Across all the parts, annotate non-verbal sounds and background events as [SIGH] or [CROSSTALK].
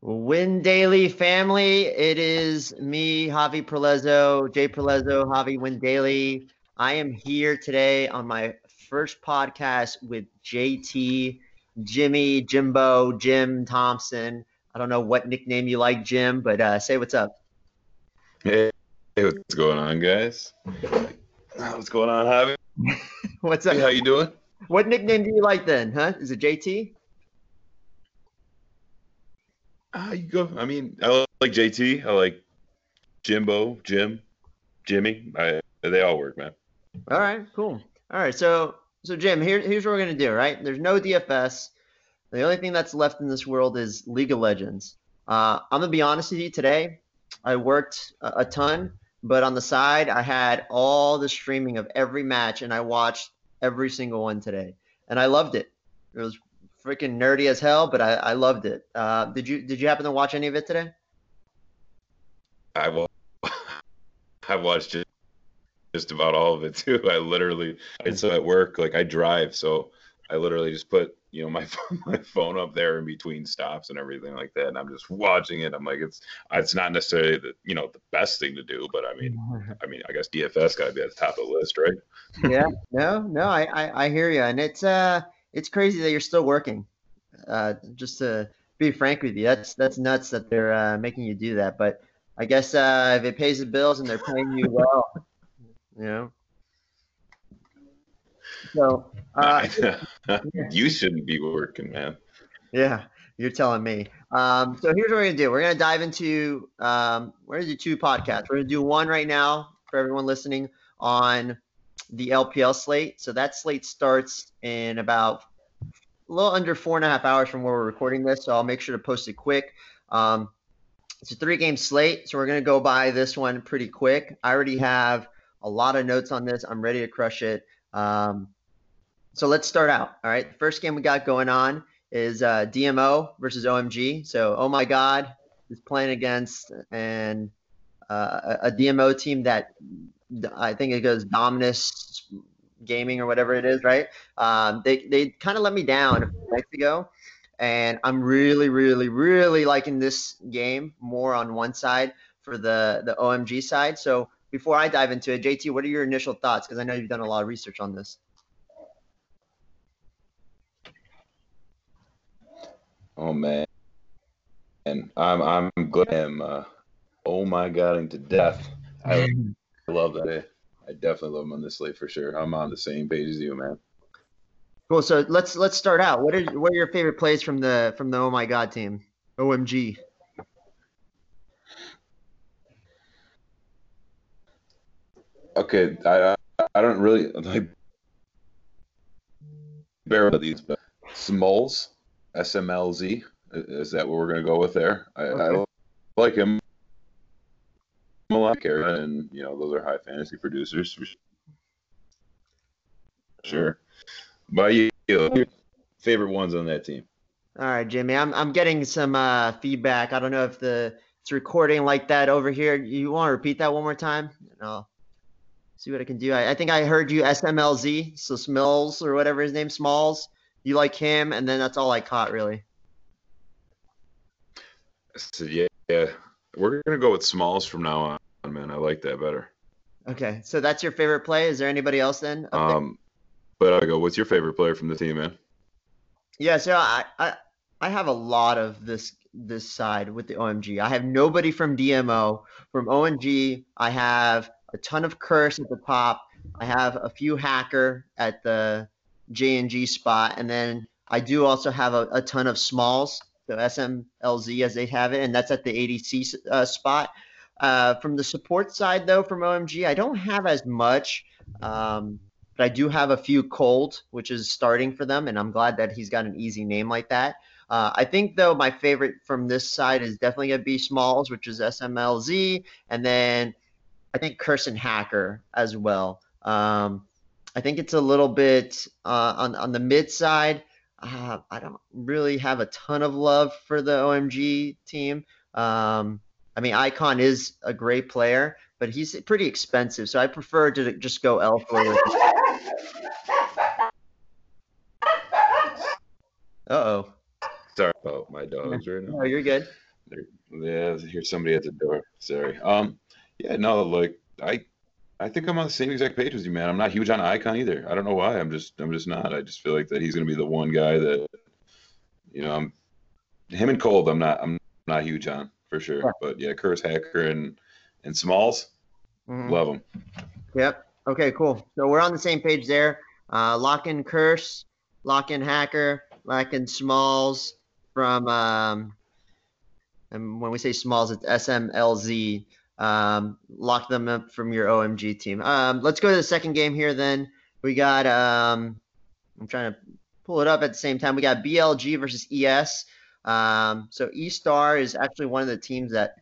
Win Daily family, it is me, Javi Perlezzo, Jay Perlezzo, Javi Win Daily. I am here today on my first podcast with JT, Jimmy, Jimbo, Jim Thompson. I don't know what nickname you like, Jim, but uh, say what's up. Hey, what's going on, guys? What's going on, Javi? [LAUGHS] what's up? Hey, how you doing? What nickname do you like then, huh? Is it JT? Ah, you go. I mean, I like JT. I like Jimbo, Jim, Jimmy. I, they all work, man. All right, cool. All right, so so Jim, here, here's what we're gonna do. Right, there's no DFS. The only thing that's left in this world is League of Legends. Uh, I'm gonna be honest with you today. I worked a, a ton, but on the side, I had all the streaming of every match, and I watched every single one today, and I loved it. It was freaking nerdy as hell, but I, I loved it. Uh, did you did you happen to watch any of it today? I will. [LAUGHS] I watched just, just about all of it too. [LAUGHS] I literally, it's at work. Like I drive, so I literally just put you know my [LAUGHS] my phone up there in between stops and everything like that, and I'm just watching it. I'm like, it's it's not necessarily the you know the best thing to do, but I mean, I mean, I guess DFS got to be at the top of the list, right? yeah, no, no, I, I I hear you, and it's uh it's crazy that you're still working. Uh, just to be frank with you, that's that's nuts that they're uh, making you do that. But I guess uh, if it pays the bills and they're paying you well, you know. So uh, [LAUGHS] you shouldn't be working, man. Yeah, you're telling me. Um, so here's what we're gonna do. We're gonna dive into um, we're gonna do two podcasts. We're gonna do one right now for everyone listening on the LPL slate. So that slate starts in about a little under four and a half hours from where we're recording this. So I'll make sure to post it quick. Um, it's a three game slate. So we're going to go by this one pretty quick. I already have a lot of notes on this. I'm ready to crush it. Um, so let's start out. All right. The first game we got going on is uh, DMO versus OMG. So, oh my God, is playing against and uh, a DMO team that I think it goes Dominus Gaming or whatever it is, right? Um, they they kind of let me down a few nights ago, and I'm really, really, really liking this game more on one side for the the OMG side. So before I dive into it, JT, what are your initial thoughts? Because I know you've done a lot of research on this. Oh man, and I'm I'm glad I'm uh, oh my god to death. I I [LAUGHS] love that. Eh? I definitely love him on this slate for sure. I'm on the same page as you, man. Cool. So let's let's start out. What are what are your favorite plays from the from the Oh My God team? OMG. Okay, I I don't really like bear with these, but Smalls, SMLZ, is that what we're gonna go with there? I, okay. I like him Malaka, and you know those are high fantasy producers for sure. But you, your favorite ones on that team? All right, Jimmy. I'm I'm getting some uh, feedback. I don't know if the it's recording like that over here. You want to repeat that one more time? I'll see what I can do. I, I think I heard you SMLZ, so Smalls or whatever his name, Smalls. You like him, and then that's all I caught really. So yeah, yeah. We're gonna go with Smalls from now on, man. I like that better. Okay, so that's your favorite play. Is there anybody else then? Um, but I go. What's your favorite player from the team, man? Yeah, so I, I I have a lot of this this side with the OMG. I have nobody from DMO. From OMG, I have a ton of Curse at the top. I have a few Hacker at the J and G spot, and then I do also have a, a ton of Smalls the SMLZ as they have it, and that's at the ADC uh, spot. Uh, from the support side, though, from OMG, I don't have as much, um, but I do have a few cold, which is starting for them, and I'm glad that he's got an easy name like that. Uh, I think, though, my favorite from this side is definitely going to be Smalls, which is SMLZ, and then I think Curse and Hacker as well. Um, I think it's a little bit uh, on on the mid side uh, I don't really have a ton of love for the OMG team. Um, I mean, Icon is a great player, but he's pretty expensive, so I prefer to just go elsewhere. [LAUGHS] Uh oh. Sorry about my dogs right now. Oh, you're good. Yeah, here's somebody at the door. Sorry. Um, yeah, no, like I, I think I'm on the same exact page as you, man. I'm not huge on Icon either. I don't know why. I'm just, I'm just not. I just feel like that he's gonna be the one guy that, you know, I'm him and Cold. I'm not, I'm not huge on for sure. Yeah. But yeah, Curse Hacker and and Smalls, mm-hmm. love them. Yep. Okay, cool. So we're on the same page there. Uh, lock in Curse, lock in Hacker, lock in Smalls from um, and when we say Smalls, it's SMLZ. Um, lock them up from your OMG team. Um, let's go to the second game here. Then we got. Um, I'm trying to pull it up at the same time. We got BLG versus ES. Um, so E Star is actually one of the teams that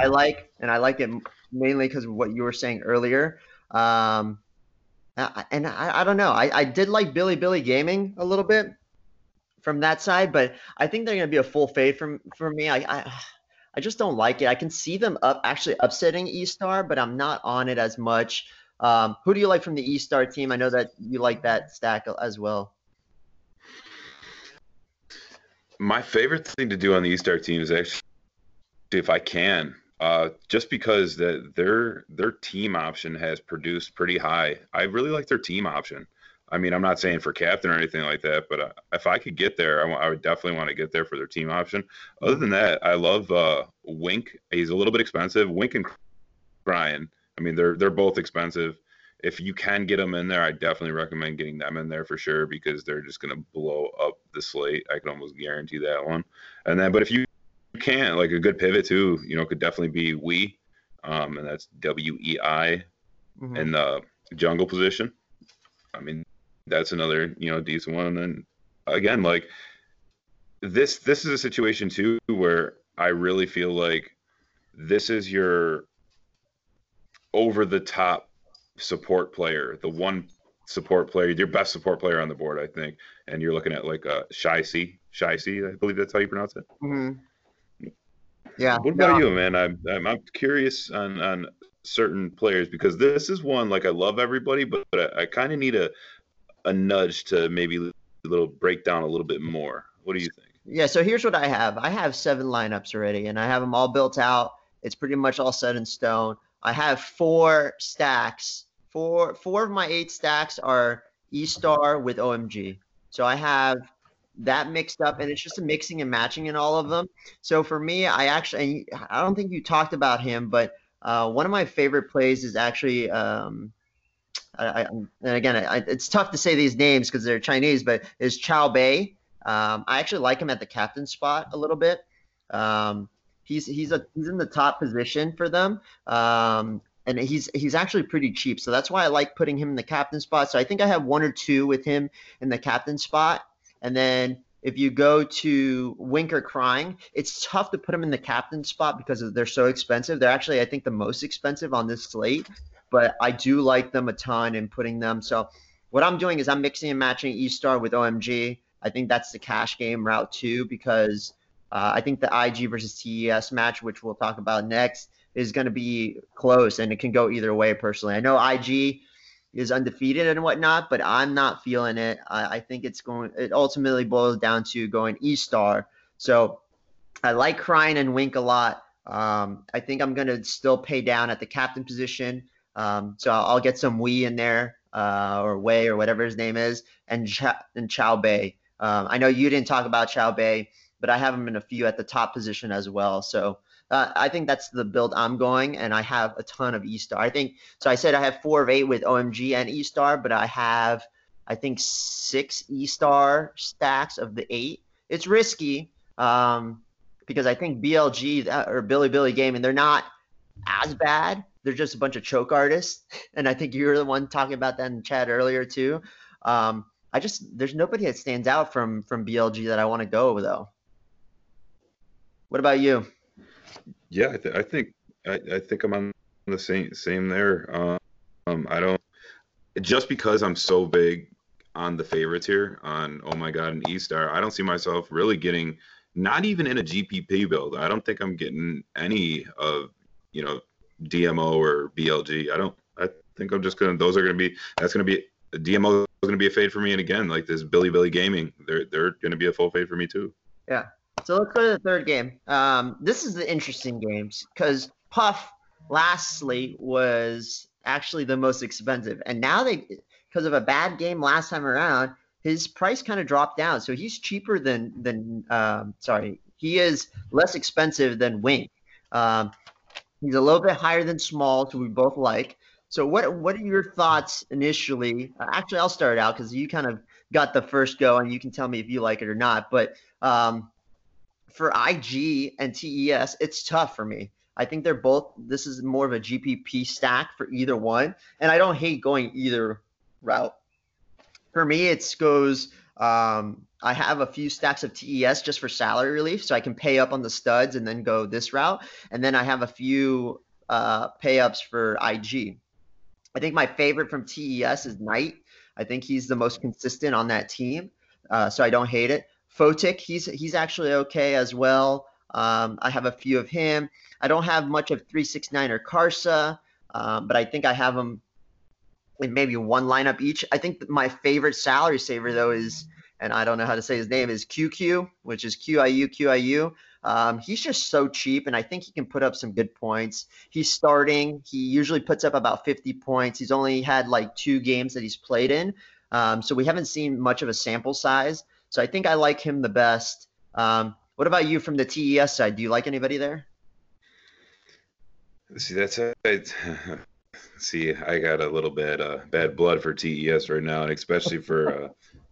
I like, and I like it mainly because of what you were saying earlier. Um, and I, I don't know. I, I did like Bilibili Gaming a little bit from that side, but I think they're going to be a full fade from for me. I, I I just don't like it. I can see them up actually upsetting E Star, but I'm not on it as much. Um, who do you like from the E Star team? I know that you like that stack as well. My favorite thing to do on the E Star team is actually, if I can, uh, just because that their their team option has produced pretty high. I really like their team option. I mean, I'm not saying for captain or anything like that, but uh, if I could get there, I, would definitely want to get there for their team option. Other than that, I love uh, Wink. He's a little bit expensive. Wink and Brian. I mean, they're they're both expensive. If you can get them in there, I definitely recommend getting them in there for sure because they're just going to blow up the slate. I can almost guarantee that one. And then, but if you can't, like a good pivot too, you know, could definitely be we, um, and that's W E I mm-hmm. in the jungle position. I mean, that's another you know decent one. And again, like this this is a situation too where I really feel like this is your over the top support player, the one support player, your best support player on the board, I think. And you're looking at like a uh, ShiauC, Shy C, I believe that's how you pronounce it. Mm-hmm. Yeah. What about you, man? I'm, I'm, I'm curious on on certain players because this is one like I love everybody, but, but I, I kind of need a a nudge to maybe a little break down a little bit more. What do you think? Yeah, so here's what I have. I have seven lineups already, and I have them all built out. It's pretty much all set in stone. I have four stacks. Four four of my eight stacks are E Star with OMG. So I have that mixed up, and it's just a mixing and matching in all of them. So for me, I actually I don't think you talked about him, but uh, one of my favorite plays is actually um, I, I, and again, I, it's tough to say these names because they're Chinese, but is Chao Bei. Um, I actually like him at the captain spot a little bit. Um, he's he's a he's in the top position for them, um, and he's he's actually pretty cheap. So that's why I like putting him in the captain spot. So I think I have one or two with him in the captain spot, and then if you go to Winker Cryin, it's tough to put them in the captain spot because they're so expensive. They're actually, I think, the most expensive on this slate but I do like them a ton and putting them. So what I'm doing is I'm mixing and matching E Star with OMG. I think that's the cash game route too because uh, I think the IG versus TES match, which we'll talk about next, is going to be close and it can go either way. Personally, I know IG is undefeated and whatnot, but I'm not feeling it. I, I think it's going. It ultimately boils down to going E Star. So I like Cryin and Wink a lot. Um, I think I'm going to still pay down at the captain position. Um, so I'll, get some Wee in there uh, or Wei or whatever his name is, and Ch- and Chao Bei. Um, I know you didn't talk about Chao Bei, but I have him in a few at the top position as well. So uh, I think that's the build I'm going, and I have a ton of E Star. I think so. I said I have four of eight with OMG and E Star, but I have I think six E Star stacks of the eight. It's risky um, because I think BLG uh, or Bilibili Gaming they're not as bad, they're just a bunch of choke artists. [LAUGHS] And I think you were the one talking about that in chat earlier too. Um, I just there's nobody that stands out from from BLG that I want to go though. What about you? Yeah, I, th- I think I, I, think I'm on the same same there. Um, I don't just because I'm so big on the favorites here on Oh My God and E Star. I don't see myself really getting not even in a GPP build. I don't think I'm getting any of you know DMO or BLG. I don't. I think I'm just gonna. Those are gonna be. That's gonna be DMO is gonna be a fade for me. And again, like this Bilibili Gaming, they're they're gonna be a full fade for me too. Yeah. So let's go to the third game. Um, this is the interesting games because Puff lastly was actually the most expensive, and now they because of a bad game last time around, his price kind of dropped down. So he's cheaper than than um, sorry, he is less expensive than Wink. Um, he's a little bit higher than Small, so we both like. So what what are your thoughts initially? Actually, I'll start out because you kind of got the first go, and you can tell me if you like it or not. But um, for IG and TES, it's tough for me. I think they're both. This is more of a GPP stack for either one, and I don't hate going either route. For me, it goes. Um, I have a few stacks of TES just for salary relief, so I can pay up on the studs and then go this route, and then I have a few uh, pay ups for IG. I think my favorite from TES is Knight. I think he's the most consistent on that team, uh, so I don't hate it. Fotic, he's he's actually okay as well. Um, I have a few of him. I don't have much of 369 or Karsa, um, but I think I have them in maybe one lineup each. I think my favorite salary saver though is, and I don't know how to say his name, is QQ, which is QIU QIU. Um, he's just so cheap, and I think he can put up some good points. He's starting. He usually puts up about 50 points. He's only had like two games that he's played in, um, so we haven't seen much of a sample size. So I think I like him the best. Um, what about you from the TES side? Do you like anybody there? See, that's a, [LAUGHS] see, I got a little bit uh, bad blood for TES right now, and especially for uh,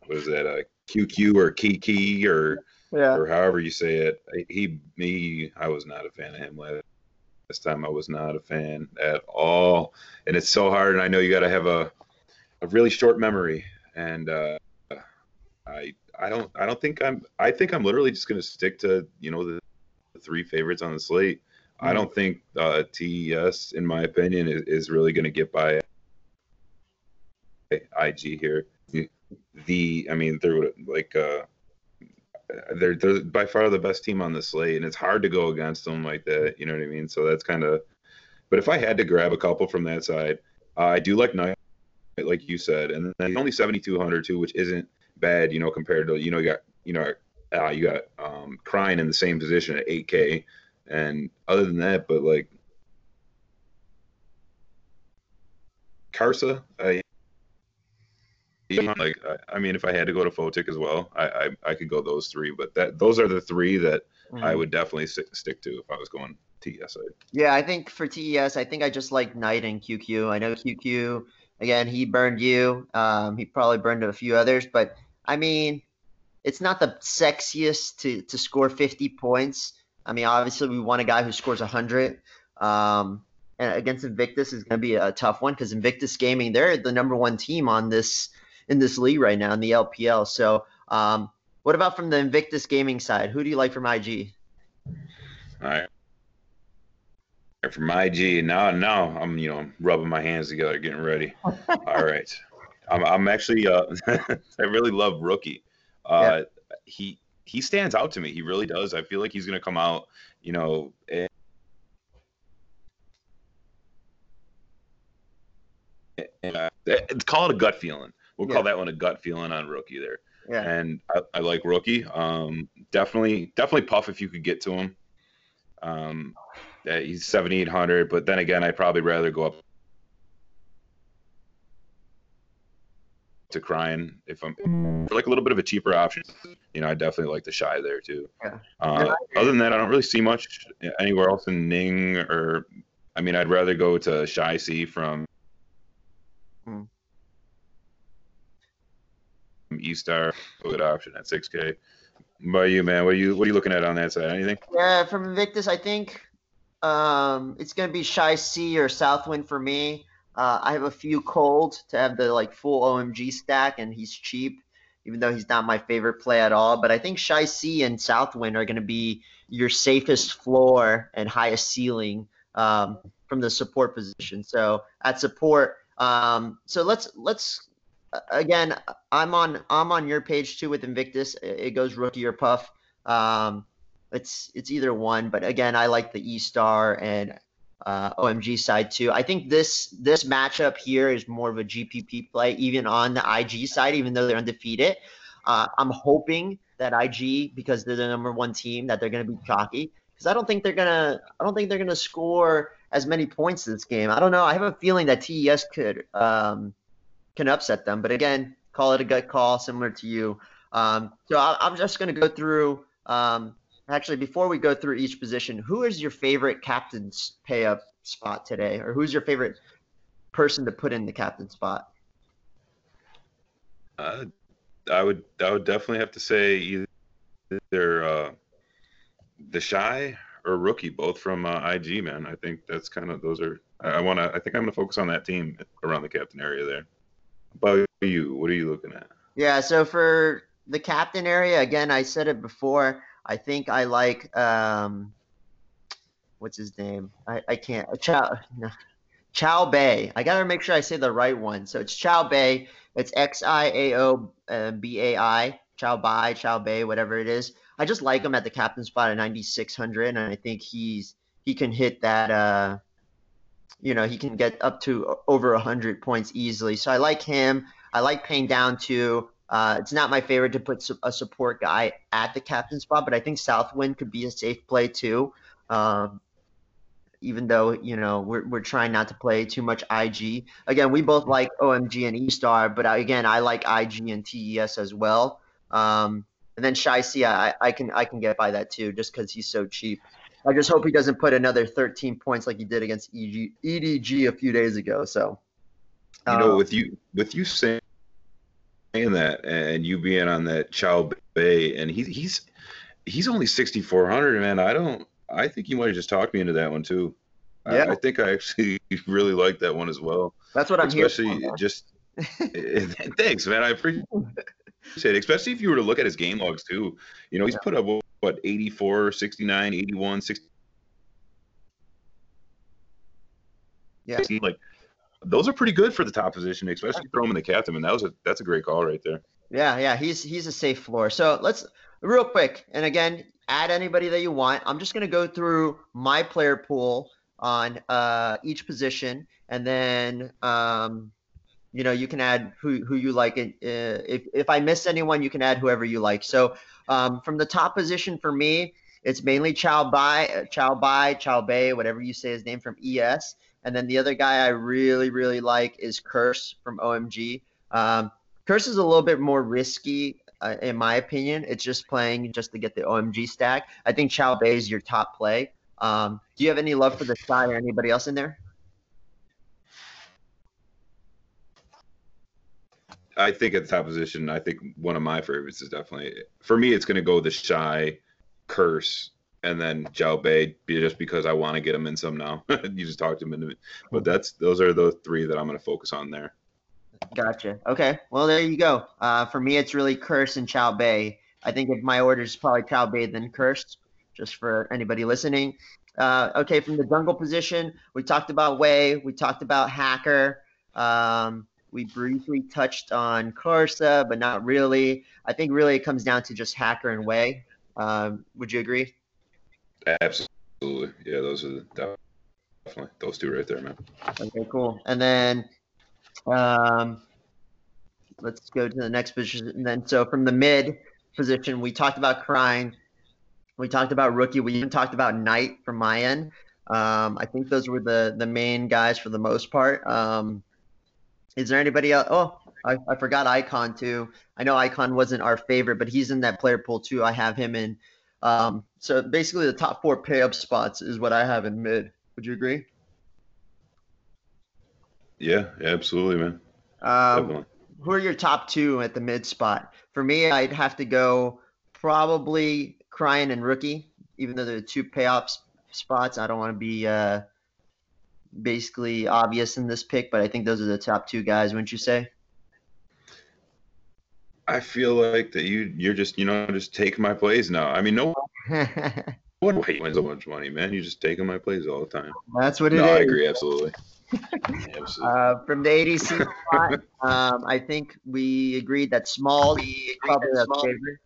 what is that, uh, QQ or Kiki or yeah. or however you say it. He, me, I was not a fan of him last time. I was not a fan at all, and it's so hard. And I know you got to have a a really short memory, and uh, I I don't I don't think I'm I think I'm literally just going to stick to you know the, the three favorites on the slate. I don't think uh, TES, in my opinion, is, is really going to get by IG here. The, I mean, they're like, uh, they're, they're by far the best team on the slate, and it's hard to go against them like that. You know what I mean? So that's kind of. But if I had to grab a couple from that side, uh, I do like Knight, like you said, and then only 7,200 too, which isn't bad, you know, compared to you know you got you know uh, you got um, Cryin in the same position at 8K. And other than that, but like Karsa, I like I mean, if I had to go to Fotic as well, I, I, I could go those three. But that those are the three that mm-hmm. I would definitely stick, stick to if I was going TES. Yeah, I think for TES, I think I just like Knight and QQ. I know QQ again. He burned you. Um, he probably burned a few others, but I mean, it's not the sexiest to to score 50 points. I mean, obviously, we want a guy who scores 100. Um, and against Invictus is going to be a tough one because Invictus Gaming, they're the number one team on this in this league right now in the LPL. So, um, what about from the Invictus Gaming side? Who do you like from IG? All right. From IG, now, now I'm you know rubbing my hands together, getting ready. [LAUGHS] All right, I'm, I'm actually uh, [LAUGHS] I really love rookie. Uh, yeah. He he stands out to me. He really does. I feel like he's going to come out, you know, and, uh, call it a gut feeling. We'll yeah. call that one a gut feeling on rookie there. Yeah. And I, I like rookie. Um, definitely, definitely puff if you could get to him. Um, he's 7,800, but then again, I'd probably rather go up to crying if I'm for like a little bit of a cheaper option. You know, I definitely like the shy there too. Yeah. Uh, other than that, I don't really see much anywhere else in Ning or. I mean, I'd rather go to ShiauC from E Star. Good option at 6K. By you, man, what are you what are you looking at on that side? Anything? Yeah, from Invictus, I think um, it's gonna be ShiauC or Southwind for me. Uh, I have a few cold to have the like full OMG stack, and he's cheap, even though he's not my favorite play at all. But I think ShiauC and Southwind are to be your safest floor and highest ceiling um, from the support position. So at support, um, so let's let's again, I'm on I'm on your page too with Invictus. It goes rookie or puff. Um, it's it's either one, but again, I like the E Star and uh, OMG side too. I think this this matchup here is more of a GPP play, even on the IG side, even though they're undefeated. Uh, I'm hoping that IG because they're the number one team that they're going to be chalky because I don't think they're gonna I don't think they're gonna score as many points in this game. I don't know. I have a feeling that TES could um, can upset them, but again, call it a gut call, similar to you. Um, so I, am just gonna go through. Um, actually, before we go through each position, who is your favorite captain's pay up spot today, or who's your favorite person to put in the captain spot? Uh, I would I would definitely have to say either uh, the shy or rookie, both from uh, IG. Man, I think that's kind of those are. I want to. I think I'm going to focus on that team around the captain area there. About you, what are you looking at? Yeah, so for the captain area, again, I said it before. I think I like um, what's his name? I, I can't. Chow, no, Chow Bay. I gotta make sure I say the right one. So it's Chow Bay. It's X I A O uh, B A I. Chow Bai, Chow Bay, whatever it is. I just like him at the captain spot at 9600, and I think he's he can hit that. Uh, you know, he can get up to over 100 points easily. So I like him. I like paying down to. Uh, it's not my favorite to put a support guy at the captain spot, but I think Southwind could be a safe play too. Um, even though you know we're we're trying not to play too much IG. Again, we both like OMG and E Star, but again, I like IG and TES as well. Um, and then ShiauC, I, I can I can get by that too, just because he's so cheap. I just hope he doesn't put another 13 points like he did against EG, EDG a few days ago. So, you know, uh, with you with you saying that and you being on that Chow Bay, and he, he's he's only 6,400, man. I don't. I think you might have just talked me into that one too. Yeah. I, I think I actually [LAUGHS] really like that one as well. That's what I'm Especially just. [LAUGHS] [LAUGHS] thanks, man. I appreciate it, especially if you were to look at his game logs too. You know, he's put up what 84, 69, 81, 60. Yeah. Like those are pretty good for the top position, especially throw him in the captain. And that was a that's a great call right there. Yeah, yeah, he's he's a safe floor. So let's real quick, and again, add anybody that you want. I'm just gonna go through my player pool on uh, each position, and then um, you know you can add who who you like uh, if if i miss anyone you can add whoever you like. So um, from the top position for me it's mainly chow bai chow bai chow bay whatever you say his name from es and then the other guy i really really like is curse from omg um, curse is a little bit more risky uh, in my opinion. It's just playing just to get the omg stack. I think chow bay is your top play. Um, do you have any love for the sky or anybody else in there I think at the top position, I think one of my favorites is definitely for me. It's going to go the shy, curse, and then Zhao Bei, just because I want to get him in some now. [LAUGHS] you just talked him into it, but that's those are the three that I'm going to focus on there. Gotcha. Okay. Well, there you go. Uh, for me, it's really Curse and Chow Bei. I think if my order is probably Chow Bei then Curse, just for anybody listening. Uh, okay, from the jungle position, we talked about Wei. We talked about Hacker. Um, we briefly touched on Karsa, but not really. I think really it comes down to just Hacker and Wei. Um, would you agree? Absolutely. Yeah, those are the, definitely those two right there, man. Okay, cool. And then um, let's go to the next position. And then so from the mid position, we talked about crying. We talked about rookie. We even talked about Knight from my end. Um, I think those were the the main guys for the most part. Um, is there anybody else? Oh, I, I forgot Icon too. I know Icon wasn't our favorite, but he's in that player pool too. I have him in. Um, so basically, the top four pay up spots is what I have in mid. Would you agree? Yeah, absolutely, man. Um, who are your top two at the mid spot? For me, I'd have to go probably Cryin and Rookie, even though they're two payoff spots. I don't want to be uh, basically obvious in this pick, but I think those are the top two guys, wouldn't you say? I feel like that you you're just you know just taking my plays now. I mean, no [LAUGHS] one wins so much money, man. You're just taking my plays all the time. That's what it no, is. I agree, absolutely. [LAUGHS] absolutely. Uh, from the ADC [LAUGHS] spot, um, I think we agreed that small probably favorite.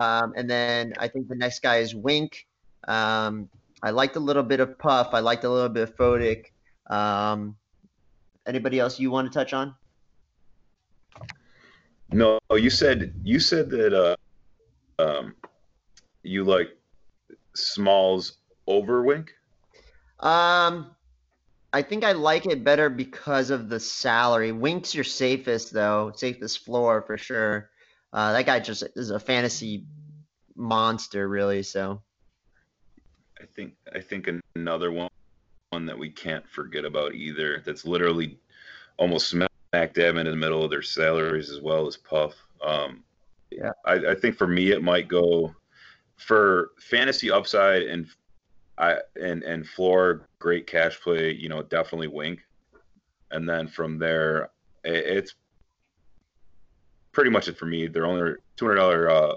Um, and then I think the next guy is Wink. Um, I liked a little bit of Puff. I liked a little bit of Fotic. Um, anybody else you want to touch on? No, you said you said that uh, um, you like Smalls over Wink? Um, I think I like it better because of the salary. Wink's your safest though, safest floor for sure. Uh, that guy just is a fantasy monster, really. So I think I think another one one that we can't forget about either. That's literally almost smack dab in the middle of their salaries as well as Puff. Um, yeah, I, I think for me it might go for fantasy upside and I and and floor great cash play. You know, definitely Wink, and then from there it, it's pretty much it for me. They're only two hundred dollar uh,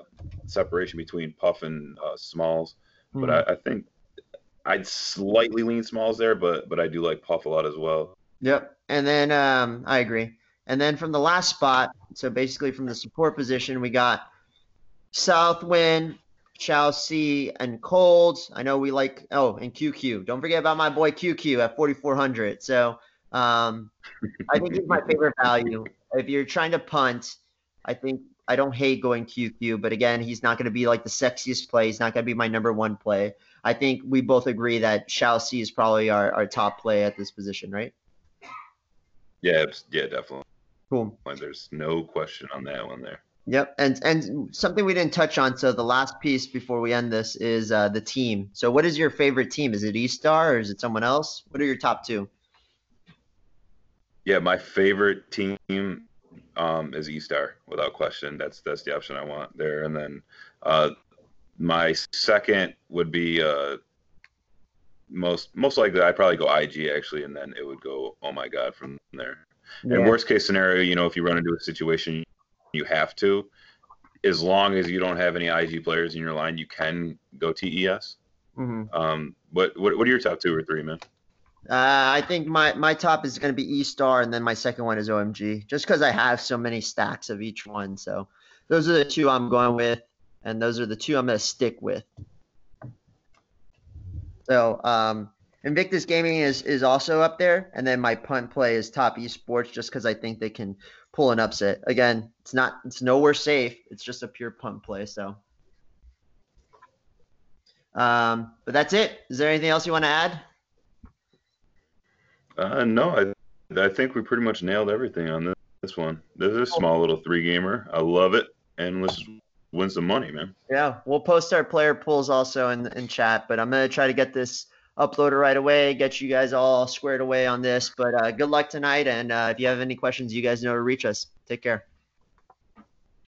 separation between Puff and uh, Smalls, mm-hmm. but hmm. I, I, think I'd slightly lean Smalls there, but but I do like Puff a lot as well. Yep, and then um, I agree. And then from the last spot, so basically from the support position, we got Southwind, ShiauC, and Colds. I know we like oh, and QQ. Don't forget about my boy QQ at 4400. So um, I think he's my favorite value. If you're trying to punt, I think I don't hate going QQ, but again, he's not going to be like the sexiest play. He's not going to be my number one play. I think we both agree that ShiauC is probably our, our top play at this position, right? Yeah, yeah, definitely. Cool. There's no question on that one there. Yep, and and something we didn't touch on. So the last piece before we end this is uh, the team. So what is your favorite team? Is it E Star or is it someone else? What are your top two? Yeah, my favorite team um, is E Star without question. That's that's the option I want there. And then uh, my second would be uh, most most likely I'd probably go IG actually, and then it would go oh my god from there. Yeah. And worst case scenario, you know, if you run into a situation you have to, as long as you don't have any IG players in your line, you can go TES. Mm-hmm. Um, what, what what are your top two or three, man? Uh, I think my, my top is going to be E Star, and then my second one is OMG, just because I have so many stacks of each one. So those are the two I'm going with, and those are the two I'm going to stick with. So um, Invictus Gaming is is also up there, and then my punt play is Top Esports, just because I think they can pull an upset. Again, it's not it's nowhere safe. It's just a pure punt play. So. Um, but that's it. Is there anything else you want to add? Uh, no, I I think we pretty much nailed everything on this, this one. This is a small little three gamer. I love it, and let's win some money, man. Yeah, we'll post our player pools also in in chat, but I'm gonna try to get this uploaded right away, get you guys all squared away on this. But uh, good luck tonight, and uh, if you have any questions, you guys know to reach us. Take care.